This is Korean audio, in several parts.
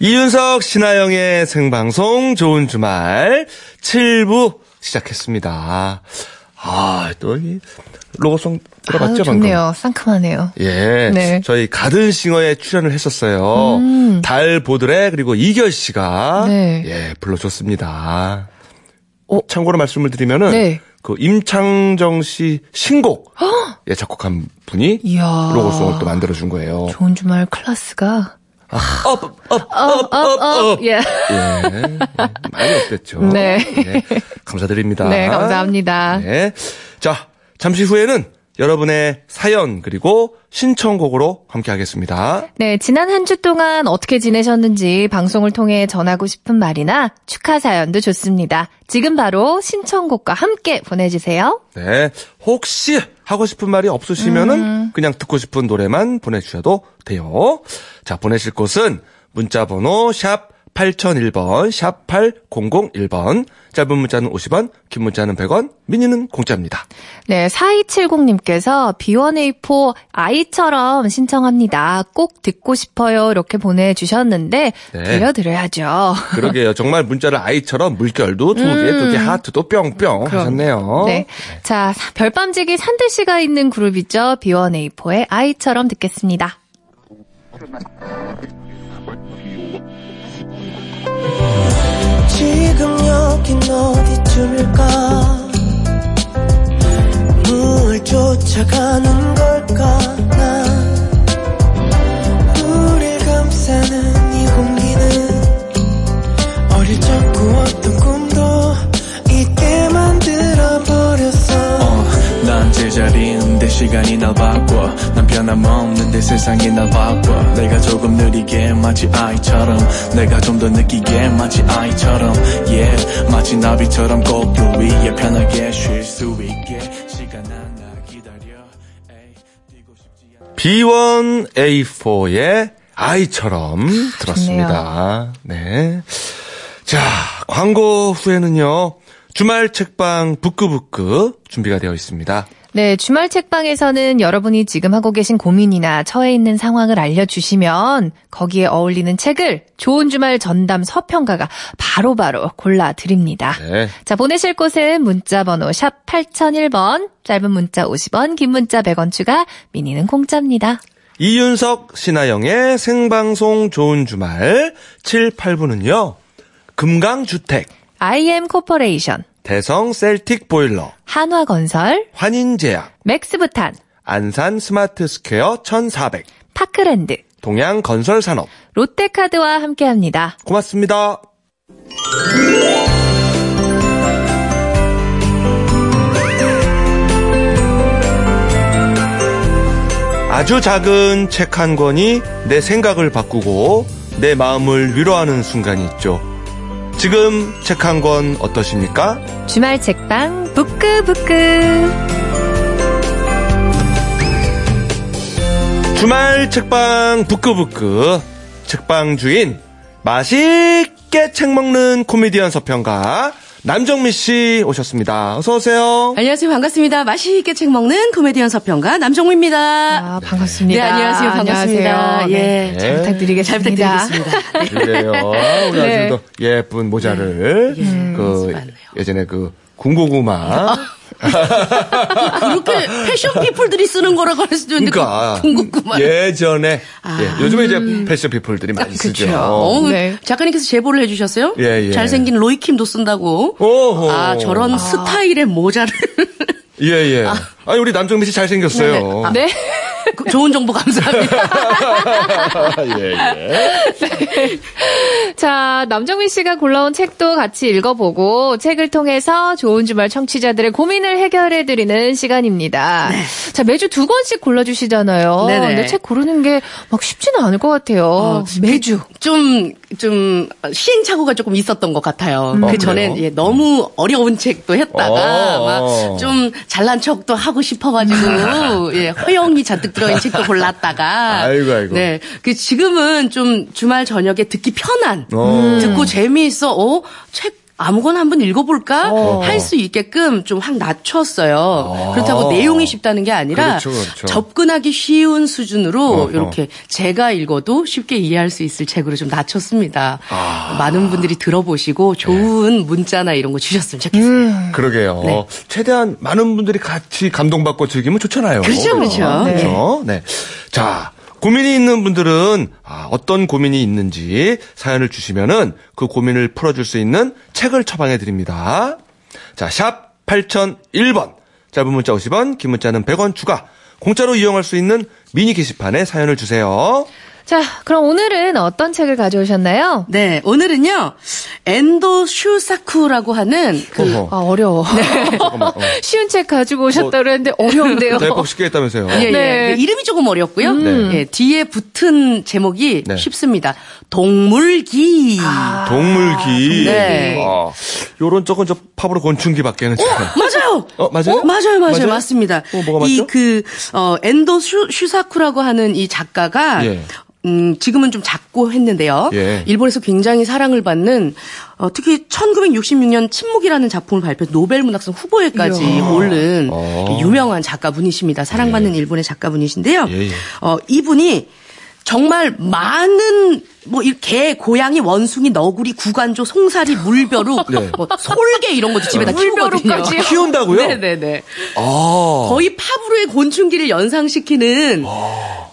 이윤석, 신하영의 생방송 좋은 주말 7부 시작했습니다. 아, 또, 이, 로고송 들어봤죠, 방금? 좋네요. 상큼하네요. 예. 네. 저희 가든싱어에 출연을 했었어요. 음. 달 보드레, 그리고 이결 씨가. 네. 예, 불러줬습니다. 어? 참고로 말씀을 드리면은. 네. 그 임창정 씨 신곡. 예, 작곡한 분이. 이야. 로고송을 또 만들어준 거예요. 좋은 주말 클래스가. Up, up, up, up, up, up. 예. 예. 많이 up됐죠. 네. 감사드립니다. 네, 감사합니다. 네. 자, 잠시 후에는 여러분의 사연 그리고 신청곡으로 함께 하겠습니다. 네, 지난 한 주 동안 어떻게 지내셨는지 방송을 통해 전하고 싶은 말이나 축하 사연도 좋습니다. 지금 바로 신청곡과 함께 보내주세요. 네. 혹시 하고 싶은 말이 없으시면은 그냥 듣고 싶은 노래만 보내주셔도 돼요. 자, 보내실 곳은 문자번호 샵 8001번, 샵 8001번, 짧은 문자는 50원, 긴 문자는 100원, 미니는 공짜입니다. 네, 4270님께서 B1A4 아이처럼 신청합니다. 꼭 듣고 싶어요. 이렇게 보내주셨는데, 네. 들려드려야죠. 그러게요. 정말 문자를 아이처럼 물결도 두 개, 두 개, 하트도 뿅뿅 하셨네요. 네. 자, 사- 별밤지기 산들 씨가 있는 그룹 있죠. B1A4의 아이처럼 듣겠습니다. 지금 여긴 어디쯤일까? 물 쫓아가는 걸까? 난 우릴 감싸는 이 공기는 어릴 적 꾸었던 꿈도 잊게 만들어버렸어. 난 제자리인데 시간이 날 바꿔. 난 변함없는데 세상이 날 마치 아이처럼 내가 좀 더 느끼게 마치 아이처럼 yeah 마치 나비처럼 꼭그 위에 편하게 쉴 수 있게 시간 하나 기다려 에이, 뛰고 싶지 않아 B1A4의 아이처럼 들었습니다. 네. 자, 광고 후에는요, 주말 책방 부끄부끄 준비가 되어 있습니다. 네, 주말 책방에서는 여러분이 지금 하고 계신 고민이나 처해 있는 상황을 알려주시면 거기에 어울리는 책을 좋은 주말 전담 서평가가 바로 바로 골라드립니다. 네. 자, 보내실 곳은 문자번호 샵 8001번, 짧은 문자 50원, 긴 문자 100원 추가, 미니는 공짜입니다. 이윤석, 신아영의 생방송 좋은 주말 7, 8부는요, 금강주택, IM 코퍼레이션, 대성 셀틱 보일러, 한화건설, 환인제약, 맥스부탄, 안산 스마트 스퀘어 1400, 파크랜드, 동양건설산업. 롯데카드와 함께합니다. 고맙습니다. 아주 작은 책 한 권이 내 생각을 바꾸고 내 마음을 위로하는 순간이 있죠. 지금 책 한 권 어떠십니까? 주말 책방 부끄부끄. 주말 책방 부끄부끄 책방 주인 맛있게 책 먹는 코미디언 서평가 남정미 씨 오셨습니다. 어서 오세요. 안녕하세요. 반갑습니다. 맛있게 책 먹는 코미디언 서평가 남정미입니다. 아, 반갑습니다. 네, 안녕하세요. 반갑습니다. 안녕하세요. 예. 네, 잘 부탁드리겠습니다. 잘 부탁드리겠습니다. 그래요. 우리 네. 아주도 예쁜 모자를 그 많네요. 예전에 그 군고구마 그렇게 패션 피플들이 쓰는 거라고 할 수도 있는데 그러니까 궁금구만. 예전에 아. 예, 요즘에 이제 패션 피플들이 많이 쓰죠. 그렇죠. 어, 네. 작가님께서 제보를 해주셨어요? 예, 예. 잘생긴 로이킴도 쓴다고. 오호. 아 저런 스타일의 모자를 예, 예. 아. 니 우리 남정미 씨 잘생겼어요. 네. 그 좋은 정보 감사합니다. 예, 예. 자, 남정민 씨가 골라온 책도 같이 읽어보고 책을 통해서 좋은 주말 청취자들의 고민을 해결해드리는 시간입니다. 자, 매주 두 권씩 골라주시잖아요. 네네. 근데 책 고르는 게 막 쉽지는 않을 것 같아요. 어, 매주. 좀, 좀, 시행착오가 조금 있었던 것 같아요. 어, 그 전에 그래요? 예, 너무 어려운 책도 했다가, 어. 막좀 잘난 척도 하고 싶어가지고, 예, 허영이 잔뜩 들어 있는 책도 골랐다가. 아이고, 아이고. 네. 그 지금은 좀 주말 저녁에 듣기 편한, 어. 듣고 재미있어, 어? 책, 아무거나 한번 읽어볼까 어. 할수 있게끔 좀 확 낮췄어요. 그렇다고 내용이 쉽다는 게 아니라 그렇죠, 그렇죠. 접근하기 쉬운 수준으로 어허. 이렇게 제가 읽어도 쉽게 이해할 수 있을 책으로 좀 낮췄습니다. 아. 많은 분들이 들어보시고 좋은 문자나 이런 거 주셨으면 좋겠어요. 음. 그러게요. 네. 최대한 많은 분들이 같이 감동받고 즐기면 좋잖아요. 그렇죠, 그렇죠. 네. 그렇죠. 네. 자, 고민이 있는 분들은 아, 어떤 고민이 있는지 사연을 주시면은 그 고민을 풀어줄 수 있는 책을 처방해 드립니다. 자, 샵 8001번. 짧은 문자 50원, 긴 문자는 100원 추가. 공짜로 이용할 수 있는 미니 게시판에 사연을 주세요. 자, 그럼 오늘은 어떤 책을 가져오셨나요? 네, 오늘은요, 엔도 슈사쿠라고 하는 그. 아, 어려워. 잠깐만. 어. 쉬운 책 가지고 오셨다 그랬는데 어려운데요. 대법 쉽게 했다면서요. 예, 예. 네. 이름이 조금 어렵고요. 네. 예, 뒤에 붙은 제목이 네. 쉽습니다. 동물기. 동물기. 네. 아, 요런 쪽은 저 팝으로 곤충기밖에는 잘. 맞아요. 어, 맞아요? 맞아요, 맞아요, 맞아요? 맞습니다. 어, 뭐가 맞죠? 이 그, 어, 엔도 슈, 슈사쿠라고 하는 이 작가가, 예. 음, 지금은 좀 작고 했는데요. 예. 일본에서 굉장히 사랑을 받는, 어, 특히 1966년 침묵이라는 작품을 발표 노벨 문학상 후보에까지 오른 어. 유명한 작가분이십니다. 사랑받는 일본의 작가분이신데요. 예, 예. 어, 이분이 정말 많은 뭐 이렇게 고양이, 원숭이, 너구리, 구간조, 송사리, 물벼룩, 네. 뭐 솔개 이런 것도 집에다 키우거든요. 물벼룩까지? 키운다고요? 네네네. 아. 거의 파브로의 곤충기를 연상시키는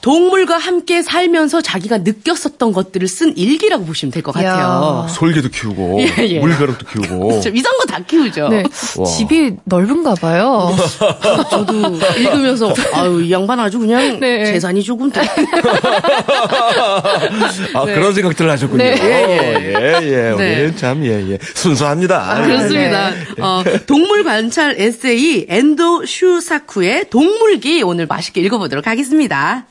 동물과 함께 살면서 자기가 느꼈었던 것들을 쓴 일기라고 보시면 될 것 같아요. 솔개도 키우고 예, 예. 물벼룩도 키우고 좀 이상한 거다 키우죠. 네. 와. 집이 넓은가 봐요. 저도 읽으면서 아유 이 양반 아주 그냥 네. 재산이 조금 돼. 아 그런 생각들을 하셨군요. 네. 예, 예, 예. 네. 우리는 참 예, 예. 순수합니다. 그렇습니다. 어, 동물 관찰 에세이 엔도 슈사쿠의 동물기 오늘 맛있게 읽어보도록 하겠습니다.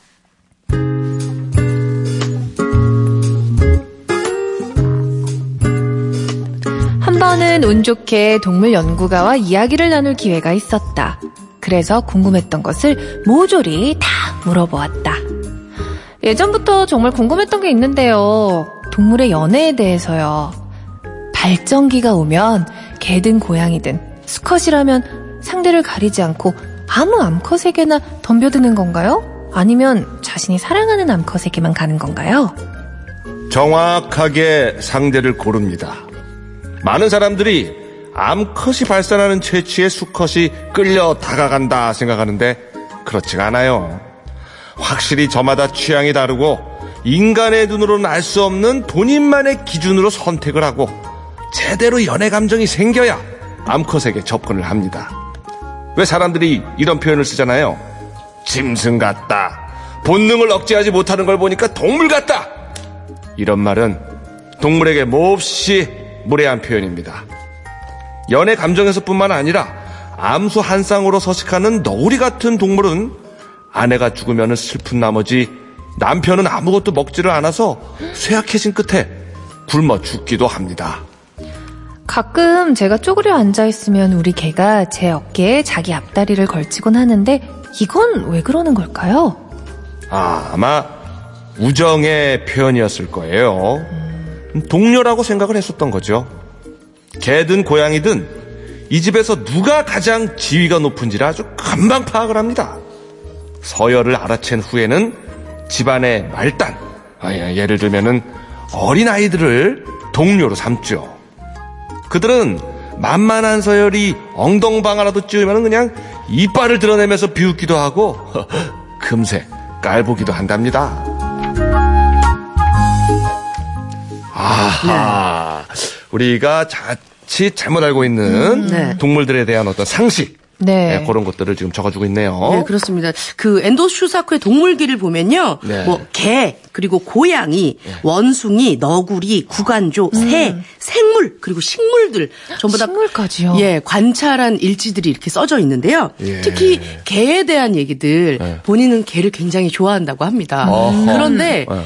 한 번은 운 좋게 동물 연구가와 이야기를 나눌 기회가 있었다. 그래서 궁금했던 것을 모조리 다 물어보았다. 예전부터 정말 궁금했던 게 있는데요. 동물의 연애에 대해서요. 발정기가 오면 개든 고양이든 수컷이라면 상대를 가리지 않고 아무 암컷에게나 덤벼드는 건가요? 아니면 자신이 사랑하는 암컷에게만 가는 건가요? 정확하게 상대를 고릅니다. 많은 사람들이 암컷이 발산하는 채취에 수컷이 끌려 다가간다 생각하는데 그렇지가 않아요. 확실히 저마다 취향이 다르고 인간의 눈으로는 알 수 없는 본인만의 기준으로 선택을 하고 제대로 연애 감정이 생겨야 암컷에게 접근을 합니다. 왜 사람들이 이런 표현을 쓰잖아요. 짐승 같다. 본능을 억제하지 못하는 걸 보니까 동물 같다. 이런 말은 동물에게 몹시 무례한 표현입니다. 연애 감정에서뿐만 아니라 암수 한 쌍으로 서식하는 너구리 같은 동물은 아내가 죽으면 슬픈 나머지 남편은 아무것도 먹지를 않아서 쇠약해진 끝에 굶어 죽기도 합니다. 가끔 제가 쪼그려 앉아있으면 우리 개가 제 어깨에 자기 앞다리를 걸치곤 하는데 이건 왜 그러는 걸까요? 아, 아마 우정의 표현이었을 거예요. 동료라고 생각을 했었던 거죠. 개든 고양이든 이 집에서 누가 가장 지위가 높은지를 아주 금방 파악을 합니다. 서열을 알아챈 후에는 집안의 말단, 예, 예를 들면은 어린 아이들을 동료로 삼죠. 그들은 만만한 서열이 엉덩방아라도 찌우면 그냥 이빨을 드러내면서 비웃기도 하고 금세 깔보기도 한답니다. 아하. 우리가 자칫 잘못 알고 있는 네. 동물들에 대한 어떤 상식. 네. 네, 그런 것들을 지금 적어주고 있네요. 네, 그렇습니다. 그 엔도 슈사쿠의 동물기를 보면요. 네. 뭐 개, 그리고 고양이, 원숭이, 너구리, 구간조, 새, 생물, 그리고 식물들 전부 다 식물까지요? 예, 관찰한 일지들이 이렇게 써져 있는데요. 예. 특히 개에 대한 얘기들 네. 본인은 개를 굉장히 좋아한다고 합니다. 어허. 그런데 네.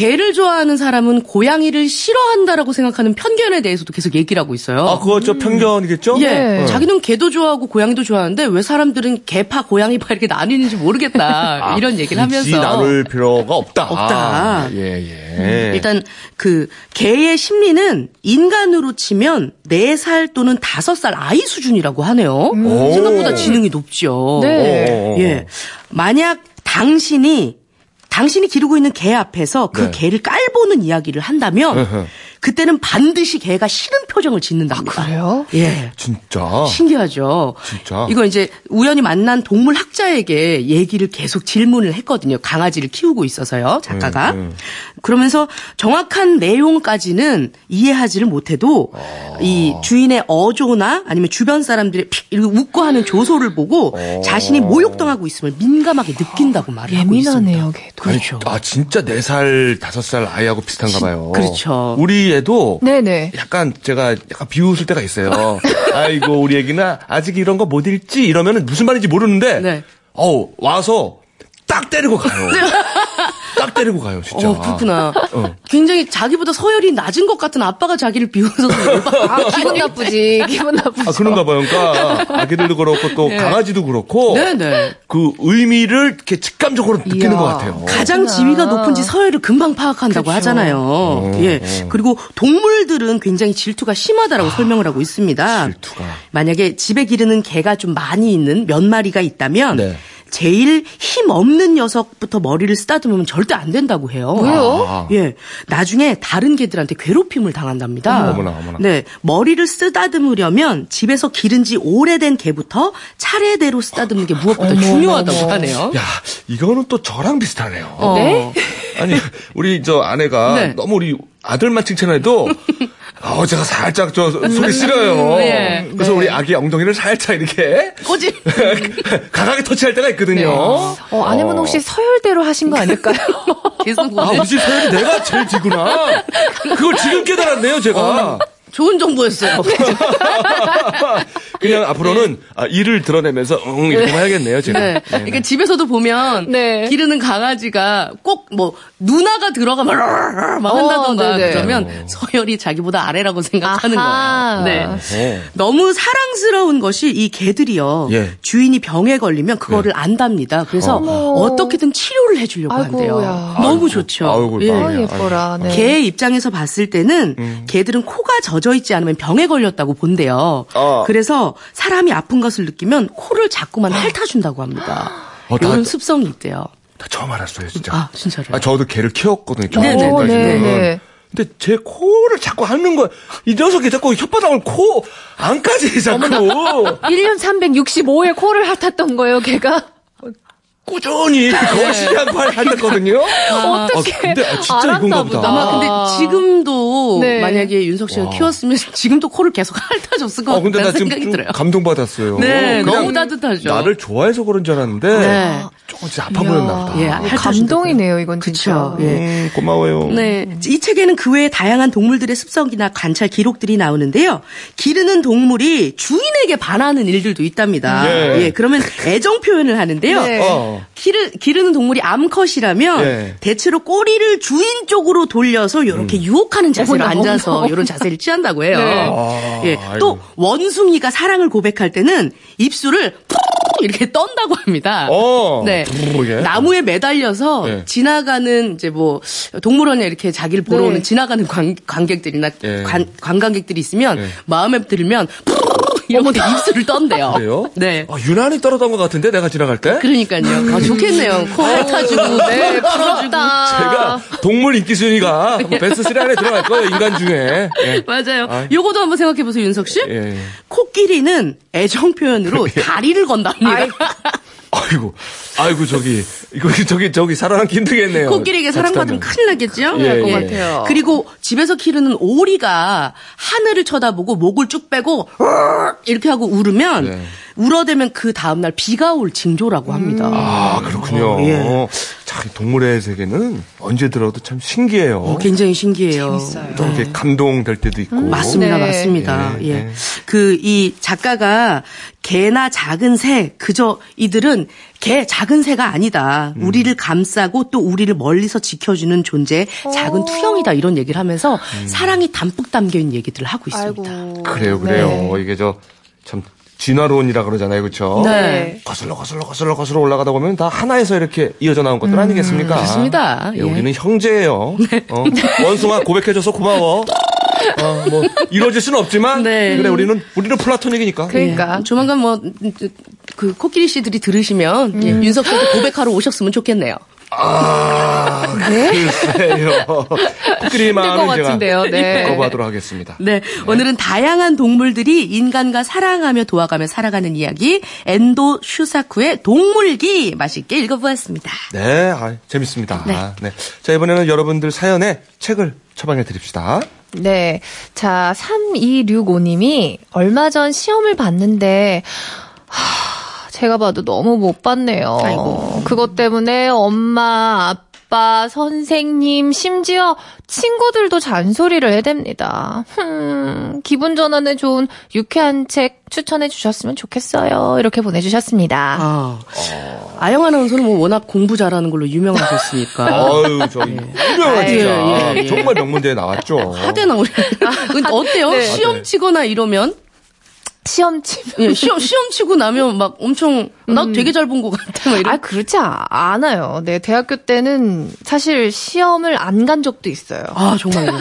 개를 좋아하는 사람은 고양이를 싫어한다라고 생각하는 편견에 대해서도 계속 얘기를 하고 있어요. 아, 그거 저 편견이겠죠? 예, 네. 자기는 개도 좋아하고 고양이도 좋아하는데 왜 사람들은 개파 고양이파 이렇게 나뉘는지 모르겠다 이런 얘기를 아, 하면서 나눌 필요가 없다. 없다. 음, 예, 예. 일단 그 개의 심리는 인간으로 치면 4살 또는 5살 아이 수준이라고 하네요. 오. 생각보다 지능이 높죠. 네. 오. 예. 만약 당신이 당신이 기르고 있는 개 앞에서 그 네. 개를 깔보는 이야기를 한다면. 그때는 반드시 개가 싫은 표정을 짓는답니다. 아, 그래요? 예. 진짜. 신기하죠. 진짜? 이거 이제 우연히 만난 동물 학자에게 얘기를 계속 질문을 했거든요. 강아지를 키우고 있어서요, 작가가. 음, 음. 그러면서 정확한 내용까지는 이해하지를 못해도 아. 이 주인의 어조나 아니면 주변 사람들의 픽 이렇게 웃고 하는 조소를 보고 어. 자신이 모욕당하고 있음을 민감하게 느낀다고 말을 하고 있습니다. 예민하네요, 걔도. 그렇죠. 아, 진짜 4살, 5살 아이하고 비슷한가 봐요. 그렇죠. 우리 애도 네네. 약간 제가 약간 비웃을 때가 있어요. 아이고, 우리 애기나 아직 이런 거 못 읽지? 이러면은 무슨 말인지 모르는데, 네. 어우, 와서 딱 때리고 가요. 딱 때리고 가요, 진짜. 어, 그렇구나. 어. 굉장히 자기보다 서열이 낮은 것 같은 아빠가 자기를 비웃어서. 아, 기분 나쁘지. 기분 나쁘지. 아, 그런가 봐요. 그러니까 아기들도 그렇고 또 강아지도 그렇고 네네. 그 의미를 이렇게 직감적으로 느끼는 이야. 것 같아요. 가장 지위가 높은지 서열을 금방 파악한다고 그렇죠. 하잖아요. 예. 그리고 동물들은 굉장히 질투가 심하다라고 설명을 하고 있습니다. 질투가. 만약에 집에 기르는 개가 좀 많이 있는 몇 마리가 있다면 네. 제일 힘 없는 녀석부터 머리를 쓰다듬으면 절대 안 된다고 해요. 왜요? 아. 예. 나중에 다른 개들한테 괴롭힘을 당한답니다. 어머나, 어머나. 네. 머리를 쓰다듬으려면 집에서 기른 지 오래된 개부터 차례대로 쓰다듬는 게 무엇보다 중요하다고 하네요. 야, 이거는 또 저랑 비슷하네요. 어. 네? 아니, 우리 저 아내가 네. 너무 우리 아들만 칭찬해도 어, 제가 살짝 저 속이 쓰려요. 네. 그래서 우리 아기 엉덩이를 살짝 이렇게 꼬집. 강하게 터치할 때가 있거든요. 어, 아내분 혹시 서열대로 하신 거 아닐까요? 계속 아, 집 서열이 내가 제일 뒤구나. 그걸 지금 깨달았네요, 제가. 좋은 정보였어요. 그냥 앞으로는 아, 일을 드러내면서 응 이렇게 해야겠네요, 제가. 네. 그러니까 집에서도 보면 네. 기르는 강아지가 꼭 뭐 누나가 들어가면 막 어, 한다던가 네네. 그러면 서열이 자기보다 아래라고 생각하는 아하. 거예요. 네. 어. 너무 사랑스러운 것이 이 개들이요. 예. 주인이 병에 걸리면 그거를 안답니다. 그래서 어. 떻게든 치료를 해주려고 한대요. 아이고야. 너무 좋죠. 아이고, 예. 아, 예뻐라. 네. 개의 입장에서 봤을 때는 개들은 코가 젖어 있지 않으면 병에 걸렸다고 본대요. 어. 그래서 사람이 아픈 것을 느끼면 코를 자꾸만 핥아준다고 합니다. 어, 나- 이런 습성이 있대요. 나 처음 알았어요, 진짜. 아, 진짜로요? 아, 저도 개를 키웠거든요. 네네. 어, 네, 지금은. 네. 근데 제 코를 자꾸 핥는 거야. 이 녀석이 자꾸 혓바닥을 코 안까지 자꾸 1년 365일 코를 핥았던 거예요, 걔가. 꾸준히 거시기 않고 핥았거든요. 어떻게 아, 근데 아, 진짜 이건가 보다. 아마 근데 지금도 네. 만약에 윤석 씨가 키웠으면 지금도 코를 계속 핥아줬을 것 어, 근데 나 같다는 지금 생각이 좀 들어요. 감동받았어요. 네, 너무 따뜻하죠. 나를 좋아해서 그런 줄 알았는데 네. 조금 진짜 아파 보였나 보다. 예. 감동이네요, 이건 진짜. 그쵸. 예. 음, 고마워요. 네. 이 책에는 그 외에 다양한 동물들의 습성이나 관찰 기록들이 나오는데요. 기르는 동물이 주인에게 반하는 일들도 있답니다. 예. 예. 그러면 애정 표현을 하는데요. 네. 어. 기르, 기르는 동물이 암컷이라면 예. 대체로 꼬리를 주인 쪽으로 돌려서 이렇게 음. 유혹하는 자세로 어머나, 앉아서 어머나. 이런 자세를 취한다고 해요. 네. 아, 예. 아이고. 또 원숭이가 사랑을 고백할 때는 입술을 푹 이렇게 떤다고 합니다. 어. 네. 부- 예. 나무에 매달려서 네. 지나가는 이제 뭐 동물원에 이렇게 자기를 보러 네. 오는 지나가는 관, 관객들이나 예. 관, 관광객들이 있으면 네. 마음에 들면 이렇게 입술을 떤대요. 그래요? 네. 아, 유난히 떨어던 것 같은데 내가 지나갈 때? 그러니까요. 아, 좋겠네요. 코 핥아주고, 네, 풀어주고. 제가 동물 인기 순위가 뭐 베스트 3 안에 들어갈 거예요 인간 중에. 예. 맞아요. 아이. 요거도 한번 생각해 보세요, 윤석 씨. 예. 코끼리는 애정 표현으로 다리를 건답니다. 아이고, 아이고 저기 이거 저기 저기 살아남기 힘들겠네요. 코끼리에게 사랑받으면 큰일 나겠죠? 예, 것 예. 같아요. 그리고 집에서 기르는 오리가 하늘을 쳐다보고 목을 쭉 빼고 이렇게 하고 울으면 네. 울어대면 그 다음날 비가 올 징조라고 합니다. 아, 그렇군요. 어, 예. 자, 이 동물의 세계는 언제 들어도 참 신기해요. 어, 굉장히 신기해요. 재밌어요. 또 이렇게 감동될 때도 있고. 맞습니다, 네. 맞습니다. 예, 예. 예. 그, 이 작가가 개나 작은 새, 그저 이들은 개, 작은 새가 아니다. 음. 우리를 감싸고 또 우리를 멀리서 지켜주는 존재, 작은 투영이다. 이런 얘기를 하면서 음. 사랑이 담뿍 담겨 있는 얘기들을 하고 있습니다. 아이고. 그래요, 그래요. 이게 저, 참, 진화론이라 그러잖아요, 그렇죠? 네. 거슬러 거슬러 거슬러 거슬러 올라가다 보면 다 하나에서 이렇게 이어져 나온 것들 아니겠습니까? 그렇습니다. 예, 예. 우리는 형제예요. 어, 원숭아 고백해줘서 고마워. 어, 뭐 이루어질 수는 없지만 네. 그래 우리는 우리는 플라토닉이니까. 그러니까. 예. 조만간 뭐, 그 코끼리 씨들이 들으시면 예, 윤석 씨도 고백하러 오셨으면 좋겠네요. 아, 글쎄요. 코끼리 것 마음은 제가 같은데요, 네. 거부하도록 하겠습니다. 네, 오늘은 다양한 동물들이 인간과 사랑하며 도와가며 살아가는 이야기 엔도 슈사쿠의 동물기 맛있게 읽어보았습니다. 네, 아, 재밌습니다. 네. 자 이번에는 여러분들 사연에 책을 처방해 드립시다. 네. 자, 3265님이 얼마 전 시험을 봤는데, 하, 제가 봐도 너무 못 봤네요. 아이고. 그것 때문에 엄마, 아빠, 선생님, 심지어 친구들도 잔소리를 해댑니다. 흠, 기분 전환에 좋은 유쾌한 책 추천해 주셨으면 좋겠어요. 이렇게 보내주셨습니다. 아, 아영 아나운서는 뭐 워낙 공부 잘하는 걸로 유명하셨으니까. 아유, 저희 유명한 아, 진짜 예, 예, 예. 정말 명문대에 나왔죠. 하대 나오네. 근데 어때요? 네. 시험 치거나 이러면? 시험 치면. 예, 시험, 시험 치고 나면 막 엄청, 나 되게 잘 본 것 같아. 아, 그렇지 아- 않아요. 네, 대학교 때는 사실 시험을 안 간 적도 있어요. 아, 정말요.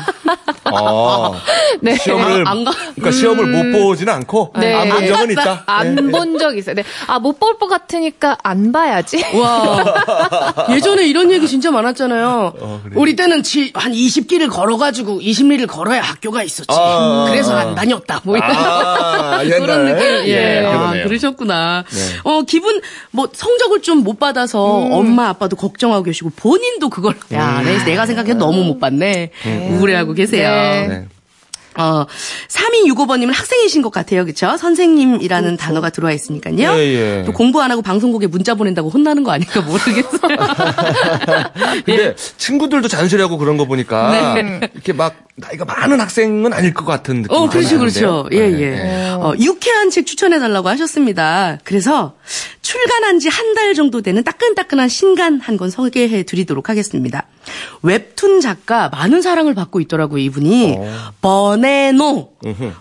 아, 네. 시험을 아, 안 가- 그러니까 시험을 못 보지는 않고 네. 안본 적은 있다. 네. 안본적 있어요. 네. 아, 못 볼 것 같으니까 안 봐야지. 와. 예전에 이런 얘기 진짜 많았잖아요. 어, 그래요? 우리 때는 지, 한 20기를 걸어가지고 20리를 걸어야 학교가 있었지. 아. 그래서 안 다녔다. 뭐 이런. 아. 그런 느낌. 예. 아, 그러네요. 그러셨구나. 네. 어, 기분, 뭐, 성적을 좀 못 받아서 엄마, 아빠도 걱정하고 계시고 본인도 그걸, 야, 내- 내가 생각해도 너무 못 받네. 우울해하고 계세요. 네. 네. 어, 3265번님은 학생이신 것 같아요. 그쵸? 선생님이라는 단어가 들어와 있으니까요. 예, 예. 또 공부 안 하고 방송국에 문자 보낸다고 혼나는 거 아닌가 모르겠어요. 근데 친구들도 잔소리하고 그런 거 보니까 네. 이렇게 막 나이가 많은 학생은 아닐 것 같은 느낌이 어, 그렇죠. 그렇죠. 예, 네, 예. 네. 어, 유쾌한 책 추천해달라고 하셨습니다. 그래서 출간한 지 한 달 정도 되는 따끈따끈한 신간 한 권 소개해 드리도록 하겠습니다. 웹툰 작가 많은 사랑을 받고 있더라고요, 이분이. 버네노.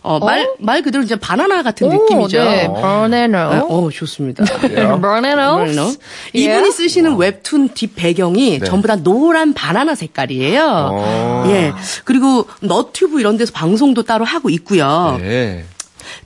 어, 말, 말 그대로 이제 바나나 같은 느낌이죠. 네. 버네노. 아, 어, 좋습니다. 버네노. 버네노. 이분이 쓰시는 웹툰 뒷 배경이 네. 전부 다 노란 바나나 색깔이에요. 어. 예. 그리고 너튜브 이런 데서 방송도 따로 하고 있고요. 네.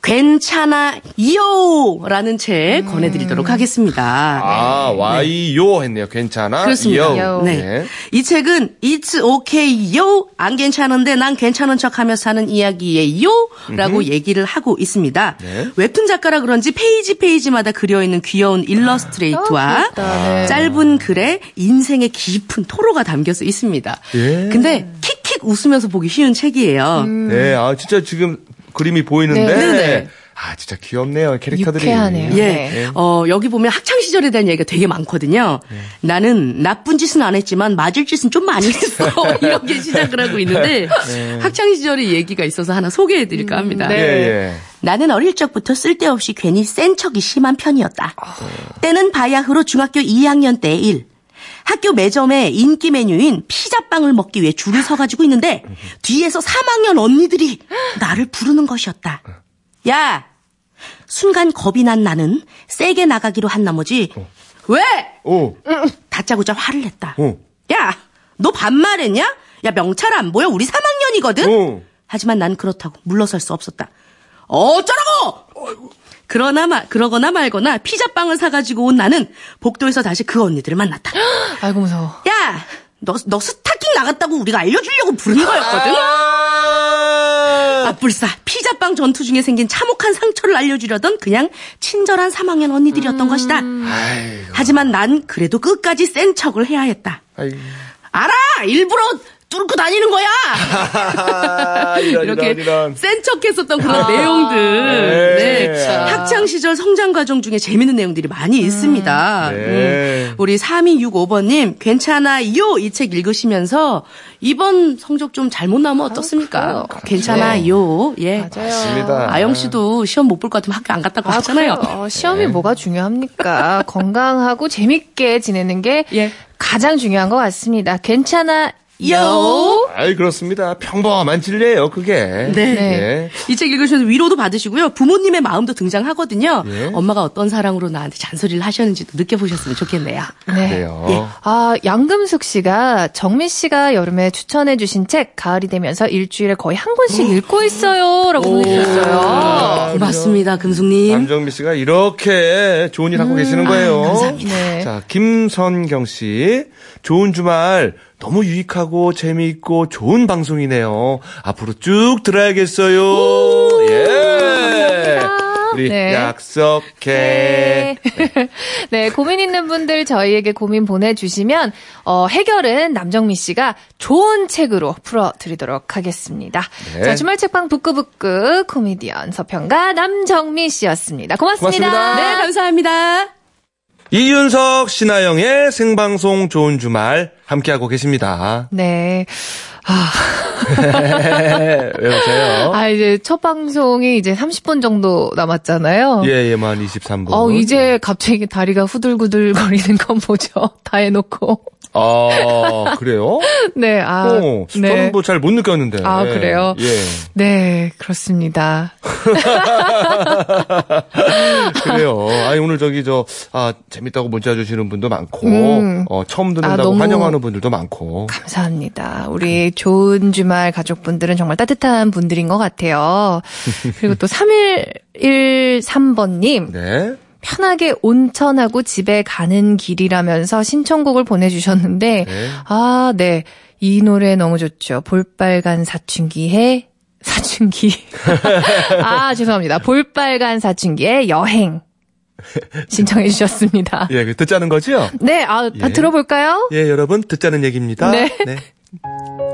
괜찮아 요 라는 책 권해드리도록 하겠습니다. 아, 와이요 했네요. 괜찮아. 그렇습니다. 요. 네. 이 책은 It's okay yo 안 괜찮은데 난 괜찮은 척 하며 사는 이야기예요 라고 얘기를 하고 있습니다. 네. 웹툰 작가라 그런지 페이지 페이지마다 그려 있는 귀여운 illustrate와 아. 네. 짧은 글에 인생의 깊은 토로가 담겨져 있습니다. 예. 근데 킥킥 웃으면서 보기 쉬운 책이에요. 네, 아 진짜 지금 그림이 보이는데 네. 아 진짜 귀엽네요. 캐릭터들이. 유쾌하네요. 예. 네. 어, 여기 보면 학창 시절에 대한 얘기가 되게 많거든요. 나는 나쁜 짓은 안 했지만 맞을 짓은 좀 많이 했어. 이렇게 시작을 하고 있는데 학창 시절의 얘기가 있어서 하나 소개해 드릴까 합니다. 네. 예, 예. 나는 어릴 적부터 쓸데없이 괜히 센 척이 심한 편이었다. 때는 바야흐로 중학교 2학년 때 일. 학교 매점에 인기 메뉴인 피자빵을 먹기 위해 줄을 서가지고 있는데 뒤에서 3학년 언니들이 나를 부르는 것이었다. 야! 순간 겁이 난 나는 세게 나가기로 한 나머지 왜? 오. 다짜고짜 화를 냈다. 어. 야! 너 반말했냐? 야 명찰 안 보여? 우리 3학년이거든? 어. 하지만 난 그렇다고 물러설 수 없었다. 어쩌라고! 그러나 마, 그러거나 말거나 피자빵을 사가지고 온 나는 복도에서 다시 그 언니들을 만났다. 아이고, 무서워. 야! 너, 너 스타킹 나갔다고 우리가 알려주려고 부른 거였거든? 아. 아, 불사. 피자빵 전투 중에 생긴 참혹한 상처를 알려주려던 그냥 친절한 3학년 언니들이었던 것이다. 아이고. 하지만 난 그래도 끝까지 센 척을 해야 했다. 아이고. 알아! 일부러 뚫고 다니는 거야! 이런, 이렇게 이런, 이런. 센 척했었던 그런 아. 내용들. 네. 네. 참. 학창 시절 성장 과정 중에 재밌는 내용들이 많이 있습니다. 네. 음, 우리 3265번님, 괜찮아요. 이 책 읽으시면서 이번 성적 좀 잘못 나면 어떻습니까? 괜찮아요. 예. 맞아요. 맞습니다. 아영 씨도 시험 못 볼 것 같으면 학교 안 갔다고 아, 하잖아요. 어, 시험이 뭐가 중요합니까? 건강하고 재밌게 지내는 게 예. 가장 중요한 것 같습니다. 괜찮아. 요. 아이, 그렇습니다. 평범한 진리예요, 그게. 네. 네. 이 책 읽으시면서 위로도 받으시고요. 부모님의 마음도 등장하거든요. 예. 엄마가 어떤 사랑으로 나한테 잔소리를 하셨는지도 느껴보셨으면 좋겠네요. 네. 그래요. 아, 양금숙 씨가 정미 씨가 여름에 추천해 주신 책 가을이 되면서 일주일에 거의 한 권씩 읽고 있어요. 라고 보내주셨어요. 고맙습니다, 금숙님. 남정미 씨가 이렇게 좋은 일 하고 계시는 거예요. 감사합니다. 네. 자, 김선경 씨. 좋은 주말. 너무 유익하고 재미있고 좋은 방송이네요. 앞으로 쭉 들어야겠어요. 예. 우리 네. 약속해. 네. 네, 고민 있는 분들 저희에게 고민 보내주시면, 어, 해결은 남정미 씨가 좋은 책으로 풀어드리도록 하겠습니다. 네. 자, 주말 책방 부끄부끄 코미디언 서평가 남정미 씨였습니다. 고맙습니다. 고맙습니다. 네, 감사합니다. 이윤석, 신하영의 생방송 좋은 주말 함께하고 계십니다. 네. 아, 왜 웃어요? 아, 이제 첫 방송이 이제 30분 정도 남았잖아요. 예, 예, 만 23분. 어, 이제 갑자기 다리가 후들구들 거리는 건 뭐죠? 다 해놓고. 아, 그래요? 네, 아. 어, 네. 저는 뭐 잘 못 느꼈는데. 아, 그래요? 예. 네, 그렇습니다. 그래요. 아니, 오늘 저기 저, 아, 재밌다고 문자 주시는 분도 많고, 음. 어, 처음 아, 듣는다고 너무- 환영하는 분들도 많고. 감사합니다. 우리 좋은 주말 가족분들은 정말 따뜻한 분들인 것 같아요. 그리고 또 3113번님. 네. 편하게 온천하고 집에 가는 길이라면서 신청곡을 보내주셨는데, 네. 아, 네. 이 노래 너무 좋죠. 볼빨간 사춘기의, 사춘기. 아, 죄송합니다. 볼빨간 사춘기의 여행. 신청해 주셨습니다. 예, 그 듣자는 거죠? 네, 아, 다 예. 들어볼까요? 예, 여러분, 듣자는 얘기입니다. 네. 자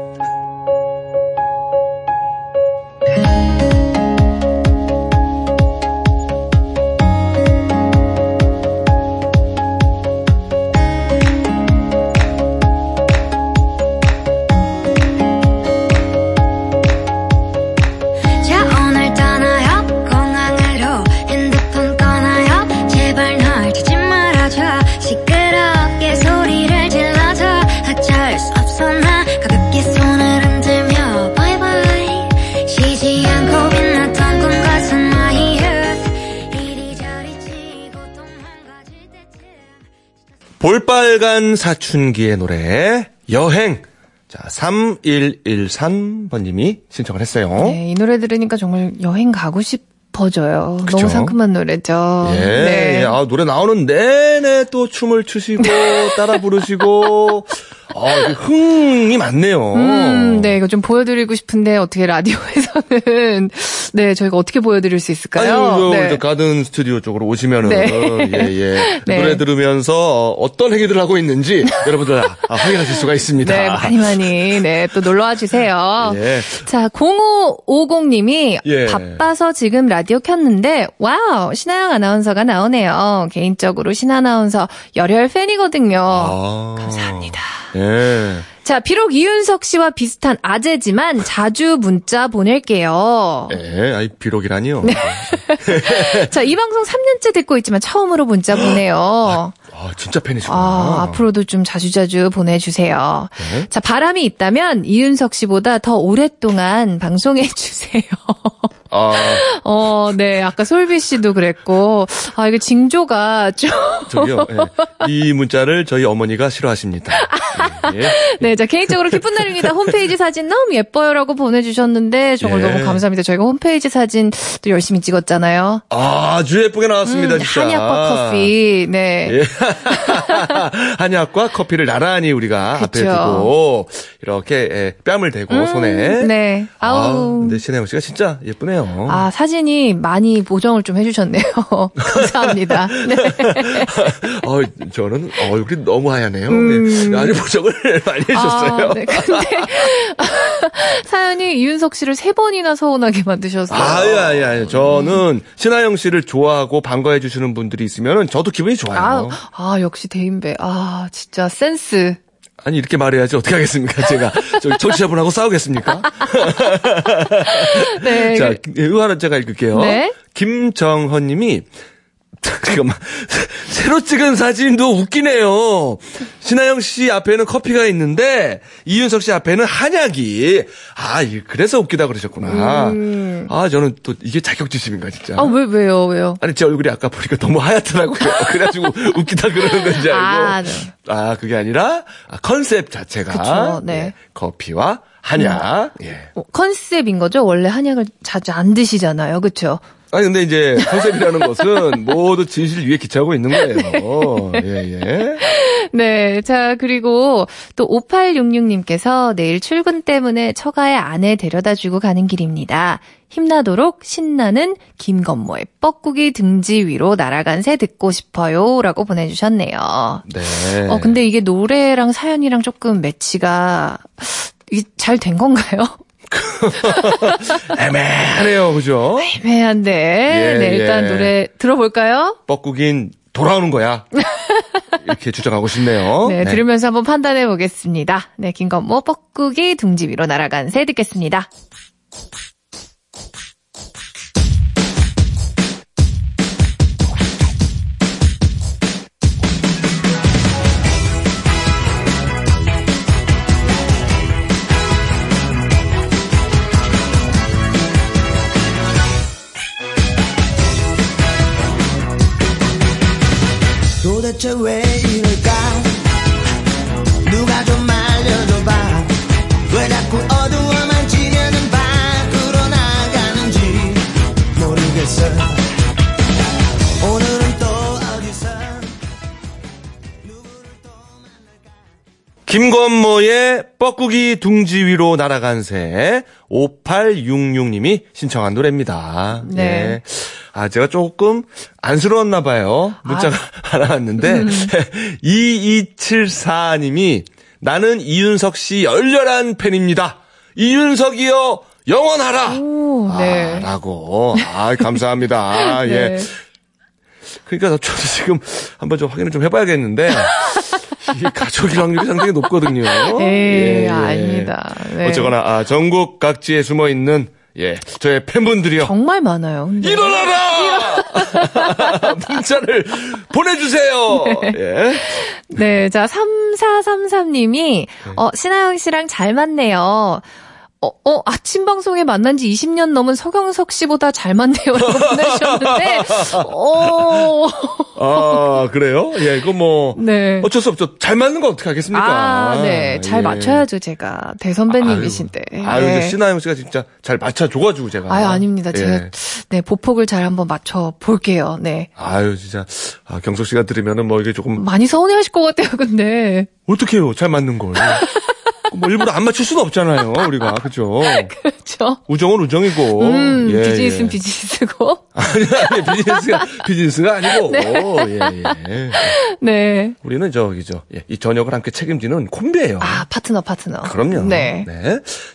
볼빨간 사춘기의 노래, 여행. 자, 3113번님이 신청을 했어요. 네, 이 노래 들으니까 정말 여행 가고 싶어져요. 그쵸? 너무 상큼한 노래죠. 예, 네. 예, 아, 노래 나오는 내내 또 춤을 추시고, 따라 부르시고, 아, 흥이 많네요. 음, 네, 이거 좀 보여드리고 싶은데 어떻게 라디오에서는 네 저희가 어떻게 보여드릴 수 있을까요? 아유, 네. 저 가든 스튜디오 쪽으로 오시면은, 네. 예, 예. 네. 노래 들으면서 어, 어떤 행위들을 하고 있는지 여러분들 아, 확인하실 수가 있습니다. 네, 많이 많이 네 또 놀러 와 주세요. 예. 자, 0550님이 예. 바빠서 지금 라디오 켰는데 wow 신아영 아나운서가 나오네요. 개인적으로 신 아나운서 열혈 팬이거든요. 아. 감사합니다. 예. 자, 비록 이윤석 씨와 비슷한 아재지만 자주 문자 보낼게요. 예, 아이, 비록이라니요. 네. 자, 이 방송 3년째 듣고 있지만 처음으로 문자 보내요. 아, 진짜 팬이시구나. 아, 앞으로도 좀 자주자주 보내주세요. 네. 자, 바람이 있다면 이윤석 씨보다 더 오랫동안 방송해주세요. 아, 어, 네. 아까 솔비 씨도 그랬고, 아, 이게 징조가 좀. 저기요. 예. 이 문자를 저희 어머니가 싫어하십니다. 예. 네, 자, 개인적으로 기쁜 날입니다. 홈페이지 사진 너무 예뻐요 라고 보내주셨는데, 정말 예. 너무 감사합니다. 저희가 홈페이지 사진 또 열심히 찍었잖아요. 아주 예쁘게 나왔습니다, 음, 진짜. 한약과 커피, 네. 예. 한약과 커피를 나란히 우리가 앞에 그쵸. 두고 이렇게 예, 뺨을 대고 손에. 네. 아, 아우. 근데 신혜영 씨가 진짜 예쁘네요. 아, 사진이 많이 보정을 좀 해주셨네요. 감사합니다. 네. 어, 저는 얼굴이 너무 하얗네요. 네. 아니, 보정을 많이. 음. 아, 네. 근데 사연이 이윤석 씨를 세 번이나 서운하게 만드셨어요. 아유, 아유, 아유. 저는 신하영 씨를 좋아하고 반가워해 주시는 분들이 있으면 저도 기분이 좋아요. 아, 아, 역시 대인배. 아, 진짜 센스. 아니, 이렇게 말해야지 어떻게 하겠습니까? 제가 저기 청취자분하고 싸우겠습니까? 네. 자, 이거 하나 제가 읽을게요. 네. 김정헌 님이 잠깐만. 새로 찍은 사진도 웃기네요. 신하영 씨 앞에는 커피가 있는데 이윤석 씨 앞에는 한약이. 아, 이- 그래서 웃기다 그러셨구나. 아, 저는 또 이게 자격지심인가 진짜. 음. 아, 왜, 왜요, 왜요? 아니 제 얼굴이 아까 보니까 너무 하얗더라고요. 그래가지고 웃기다 그러는 건지 알고. 아, 네. 아, 그게 아니라 아, 컨셉 자체가 그쵸, 네. 예, 커피와 한약. 예. 어, 컨셉인 거죠? 원래 한약을 자주 안 드시잖아요. 그쵸? 아니 근데 이제 컨셉이라는 것은 모두 진실 위에 기차하고 있는 거예요. 예, 예. 네. 자, 그리고 또 5866님께서 내일 출근 때문에 처가에 아내 데려다 주고 가는 길입니다. 힘나도록 신나는 김건모의 뻐꾸기 등지 위로 날아간 새 듣고 싶어요. 라고 보내주셨네요. 네. 어, 근데 이게 노래랑 사연이랑 조금 매치가 잘 된 건가요? 애매하네요, 그죠? 애매한데. 예, 네, 일단 예. 노래 들어볼까요? 뻐꾸긴 돌아오는 거야. 이렇게 주장하고 싶네요. 네, 들으면서 한번 판단해 보겠습니다. 네, 김건모 뻐꾸기 둥지 위로 날아간 새 듣겠습니다. 뻐꾸기 둥지 위로 날아간 새 5866님이 신청한 노래입니다. 네. 예. 아, 제가 조금 안쓰러웠나 봐요. 문자가 하나 왔는데 2274님이 나는 이윤석 씨 열렬한 팬입니다. 이윤석이요 영원하라. 오, 네. 아, 라고. 아, 감사합니다. 예. 네. 그러니까 저도 지금 한번 좀 확인을 좀 해봐야겠는데 이게 가족일 확률이 상당히 높거든요. 에이, 예, 예. 아닙니다. 네. 어쨌거나 아, 전국 각지에 숨어 있는 예 저의 팬분들이요. 정말 많아요. 근데. 일어나라! 문자를 보내주세요. 예. 네, 자, 3433님이, 어, 신하영 씨랑 잘 맞네요. 어, 어, 아침 방송에 만난 지 20년 넘은 서경석 씨보다 잘 맞네요. 라고 보내주셨는데, 어, 아 그래요? 예, 이거 뭐 네. 어쩔 수 없죠. 잘 맞는 거 어떻게 하겠습니까? 아, 네. 잘 예. 맞춰야죠, 제가. 대선배님이신데. 아유, 아유 네. 신하영 씨가 진짜 잘 맞춰줘가지고 제가. 아유, 아닙니다. 제가, 예. 네, 보폭을 잘 한번 맞춰 볼게요. 네. 아유 진짜 아, 경석 씨가 들으면은 뭐 이게 조금 많이 서운해 하실 것 같아요, 근데. 어떻게요? 잘 맞는 걸. 뭐 일부러 안 맞출 수는 없잖아요, 우리가. 그죠? 그렇죠. 우정은 우정이고. 음, 예, 비즈니스는 예. 비즈니스고. 아니, 아니, 비즈니스가, 비즈니스가 아니고. 예, 예. 네. 우리는 저기죠. 예, 이 저녁을 함께 책임지는 콤비예요 아, 파트너, 파트너. 그럼요. 네.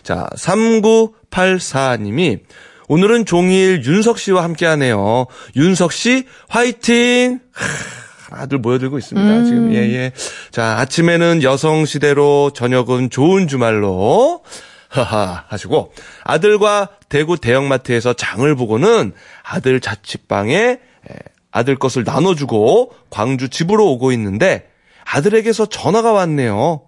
자, 3984님이 오늘은 종일 윤석 씨와 함께 하네요. 윤석 씨, 화이팅! 하, 아들 모여들고 있습니다. 음. 지금, 예, 예. 자, 아침에는 여성 시대로, 저녁은 좋은 주말로, 하하, 하시고, 아들과 대구 대형마트에서 장을 보고는 아들 자취방에 에, 아들 것을 나눠주고 광주 집으로 오고 있는데 아들에게서 전화가 왔네요.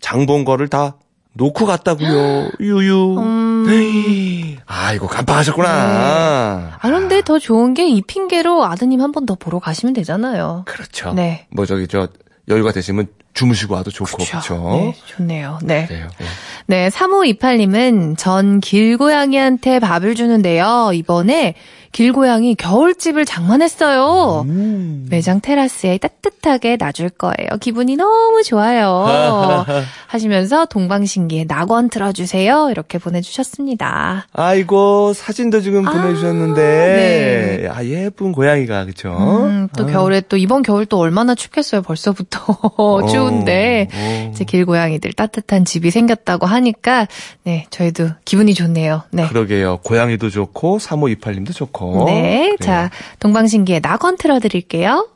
장 본 거를 다 놓고 갔다고요. 유유. 음. 아이고 깜빡하셨구나. 아, 그런데 더 좋은 게 이 핑계로 아드님 한 번 더 보러 가시면 되잖아요. 그렇죠. 네. 뭐 저기 저 여유가 되시면 주무시고 와도 좋고 그렇죠. 네, 좋네요. 네. 그래요. 예. 네, 3528님은 전 길고양이한테 밥을 주는데요. 이번에 길고양이 겨울집을 장만했어요. 매장 테라스에 따뜻하게 놔줄 거예요. 기분이 너무 좋아요. 하시면서 동방신기에 낙원 틀어주세요. 이렇게 보내주셨습니다. 아이고 사진도 지금 아, 보내주셨는데 아 예쁜 고양이가 그쵸? 음, 또 겨울에 또 이번 겨울 또 얼마나 춥겠어요. 벌써부터 추운데 어. 이제 길고양이들 따뜻한 집이 생겼다고 하니까 네 저희도 기분이 좋네요. 네. 그러게요. 고양이도 좋고 3528님도 좋고. 네. 그래요. 자, 동방신기에 낙원 틀어드릴게요.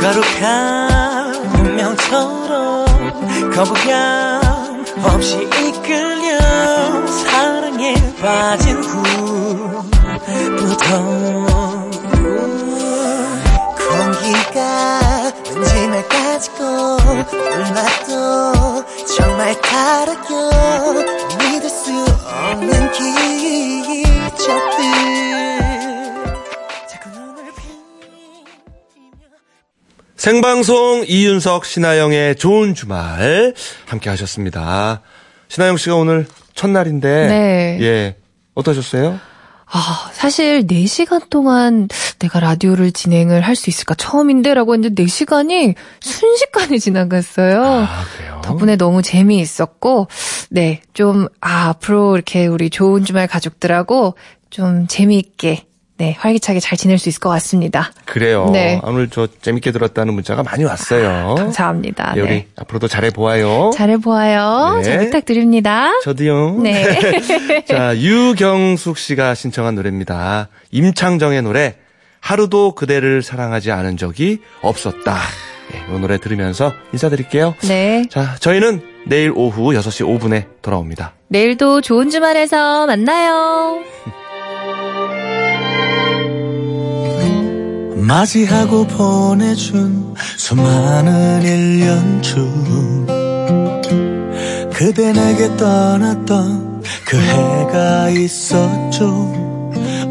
거룩한 운명처럼 거부감 없이 빠진 후부터 공기가 왠지 날 가지고 몰라도 정말 다르여 믿을 수 없는 생방송 이윤석 신하영의 좋은 주말 함께 하셨습니다. 신하영 씨가 오늘 첫날인데 네. 예. 어떠셨어요? 아, 사실 4시간 동안 내가 라디오를 진행을 할 수 있을까 처음인데라고 했는데 4시간이 순식간에 지나갔어요. 아, 그래요? 덕분에 너무 재미있었고, 네, 좀, 아, 앞으로 이렇게 우리 좋은 주말 가족들하고 좀 재미있게, 네, 활기차게 잘 지낼 수 있을 것 같습니다. 그래요. 네. 오늘 저 재밌게 들었다는 문자가 많이 왔어요. 감사합니다. 예, 우리 네. 앞으로도 잘해 보아요. 잘해보아요. 네. 잘 부탁드립니다. 저도요. 네. 자, 유경숙 씨가 신청한 노래입니다. 임창정의 노래 하루도 그대를 사랑하지 않은 적이 없었다. 네, 이 노래 들으면서 인사드릴게요. 네. 자, 저희는 내일 오후 6시 5분에 돌아옵니다. 내일도 좋은 주말에서 만나요. 맞이하고 보내준 수많은 1년 중. 그대 내게 떠났던 그 해가 있었죠.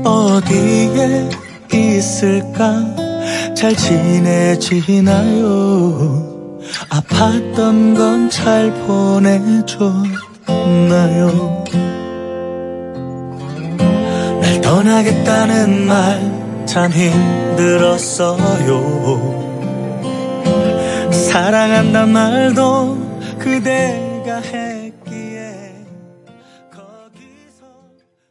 어디에 있을까? 잘 지내지나요? 아팠던 건 잘 보내줬나요? 날 떠나겠다는 말 참 힘들었어요. 사랑한단 말도 그대